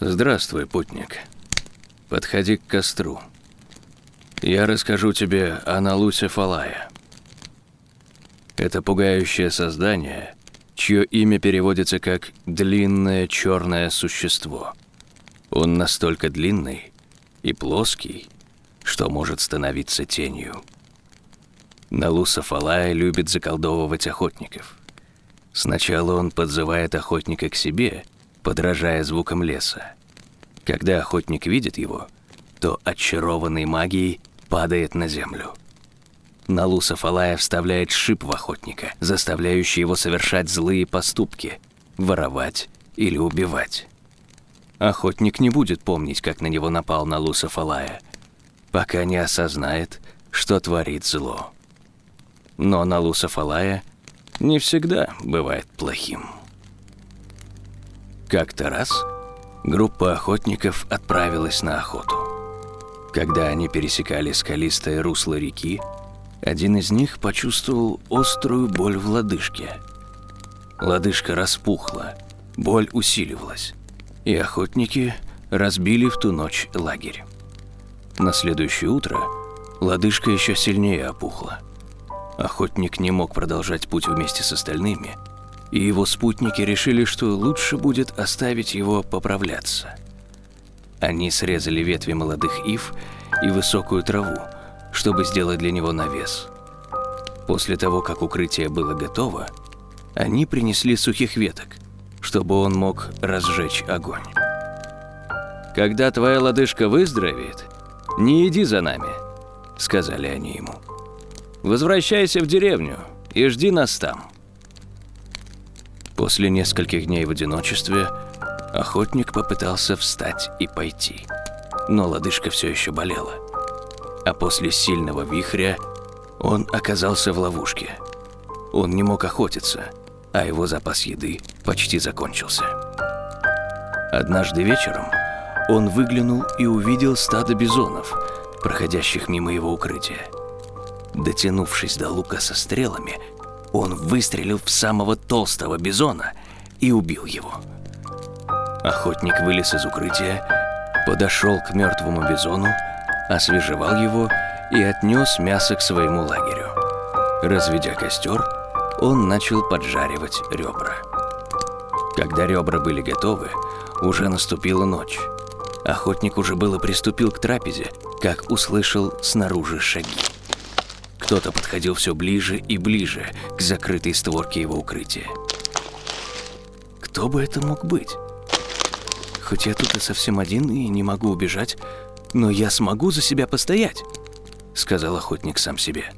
Здравствуй, путник. Подходи к костру. Я расскажу тебе о Налусе Фалая. Это пугающее создание, чье имя переводится как «длинное черное существо». Он настолько длинный и плоский, что может становиться тенью. Налуса Фалая любит заколдовывать охотников. Сначала он подзывает охотника к себе, подражая звукам леса. Когда охотник видит его, то очарованный магией падает на землю. Налуса Фалая вставляет шип в охотника, заставляющий его совершать злые поступки, воровать или убивать. Охотник не будет помнить, как на него напал Налуса Фалая, пока не осознает, что творит зло. Но Налуса Фалая не всегда бывает плохим. Как-то раз группа охотников отправилась на охоту. Когда они пересекали скалистое русло реки, один из них почувствовал острую боль в лодыжке. Лодыжка распухла, боль усиливалась, и охотники разбили в ту ночь лагерь. На следующее утро лодыжка еще сильнее опухла. Охотник не мог продолжать путь вместе с остальными, и его спутники решили, что лучше будет оставить его поправляться. Они срезали ветви молодых ив и высокую траву, чтобы сделать для него навес. После того, как укрытие было готово, они принесли сухих веток, чтобы он мог разжечь огонь. «Когда твоя лодыжка выздоровеет, не иди за нами», — сказали они ему. «Возвращайся в деревню и жди нас там». После нескольких дней в одиночестве охотник попытался встать и пойти, но лодыжка все еще болела а после сильного вихря он оказался в ловушке. Он не мог охотиться, а его запас еды почти закончился. Однажды вечером он выглянул и увидел стадо бизонов, проходящих мимо его укрытия. Дотянувшись до лука со стрелами, он выстрелил в самого толстого бизона и убил его. Охотник вылез из укрытия, подошел к мертвому бизону освежевал его и отнес мясо к своему лагерю. Разведя костер, он начал поджаривать ребра. Когда ребра были готовы, уже наступила ночь. Охотник уже было приступил к трапезе, как услышал снаружи шаги. Кто-то подходил все ближе и ближе к закрытой створке его укрытия. Кто бы это мог быть? Хоть я тут и совсем один и не могу убежать, но я смогу за себя постоять», — сказал охотник сам себе.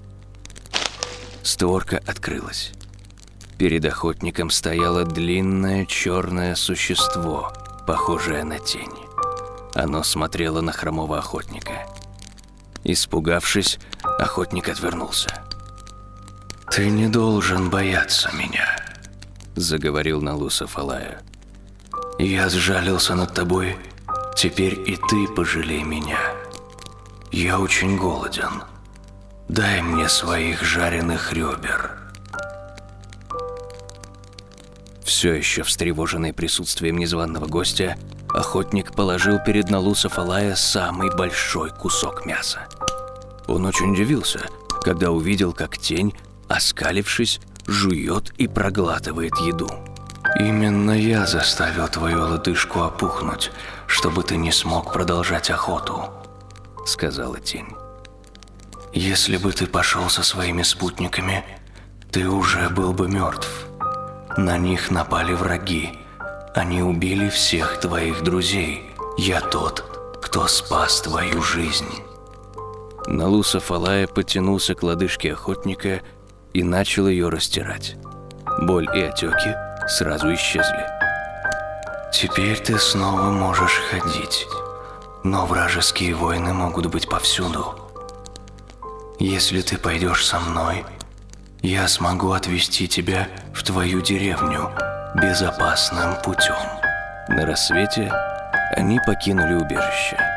Створка открылась. Перед охотником стояло длинное черное существо, похожее на тень. Оно смотрело на хромого охотника. Испугавшись, охотник отвернулся. «Ты не должен бояться меня», — заговорил Налусов Алая. «Я сжалился над тобой Теперь и ты пожалей меня. Я очень голоден. Дай мне своих жареных ребер. Все еще встревоженный присутствием незваного гостя, охотник положил перед Налусов Алая самый большой кусок мяса. Он очень удивился, когда увидел, как тень, оскалившись, жует и проглатывает еду. «Именно я заставил твою лодыжку опухнуть, чтобы ты не смог продолжать охоту», — сказала тень. «Если бы ты пошел со своими спутниками, ты уже был бы мертв. На них напали враги. Они убили всех твоих друзей. Я тот, кто спас твою жизнь». Налуса Фалая потянулся к лодыжке охотника и начал ее растирать. Боль и отеки сразу исчезли. Теперь ты снова можешь ходить, но вражеские войны могут быть повсюду. Если ты пойдешь со мной, я смогу отвезти тебя в твою деревню безопасным путем. На рассвете они покинули убежище.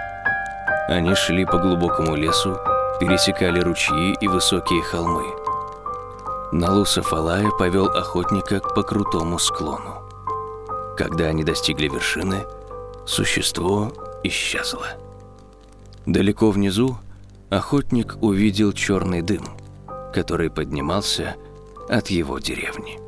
Они шли по глубокому лесу, пересекали ручьи и высокие холмы. Налуса Фалая повел охотника по крутому склону. Когда они достигли вершины, Существо исчезло. Далеко внизу охотник увидел черный дым, который поднимался от его деревни.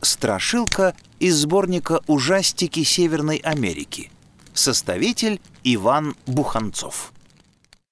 Страшилка из сборника «Ужастики Северной Америки». Составитель Иван Буханцов.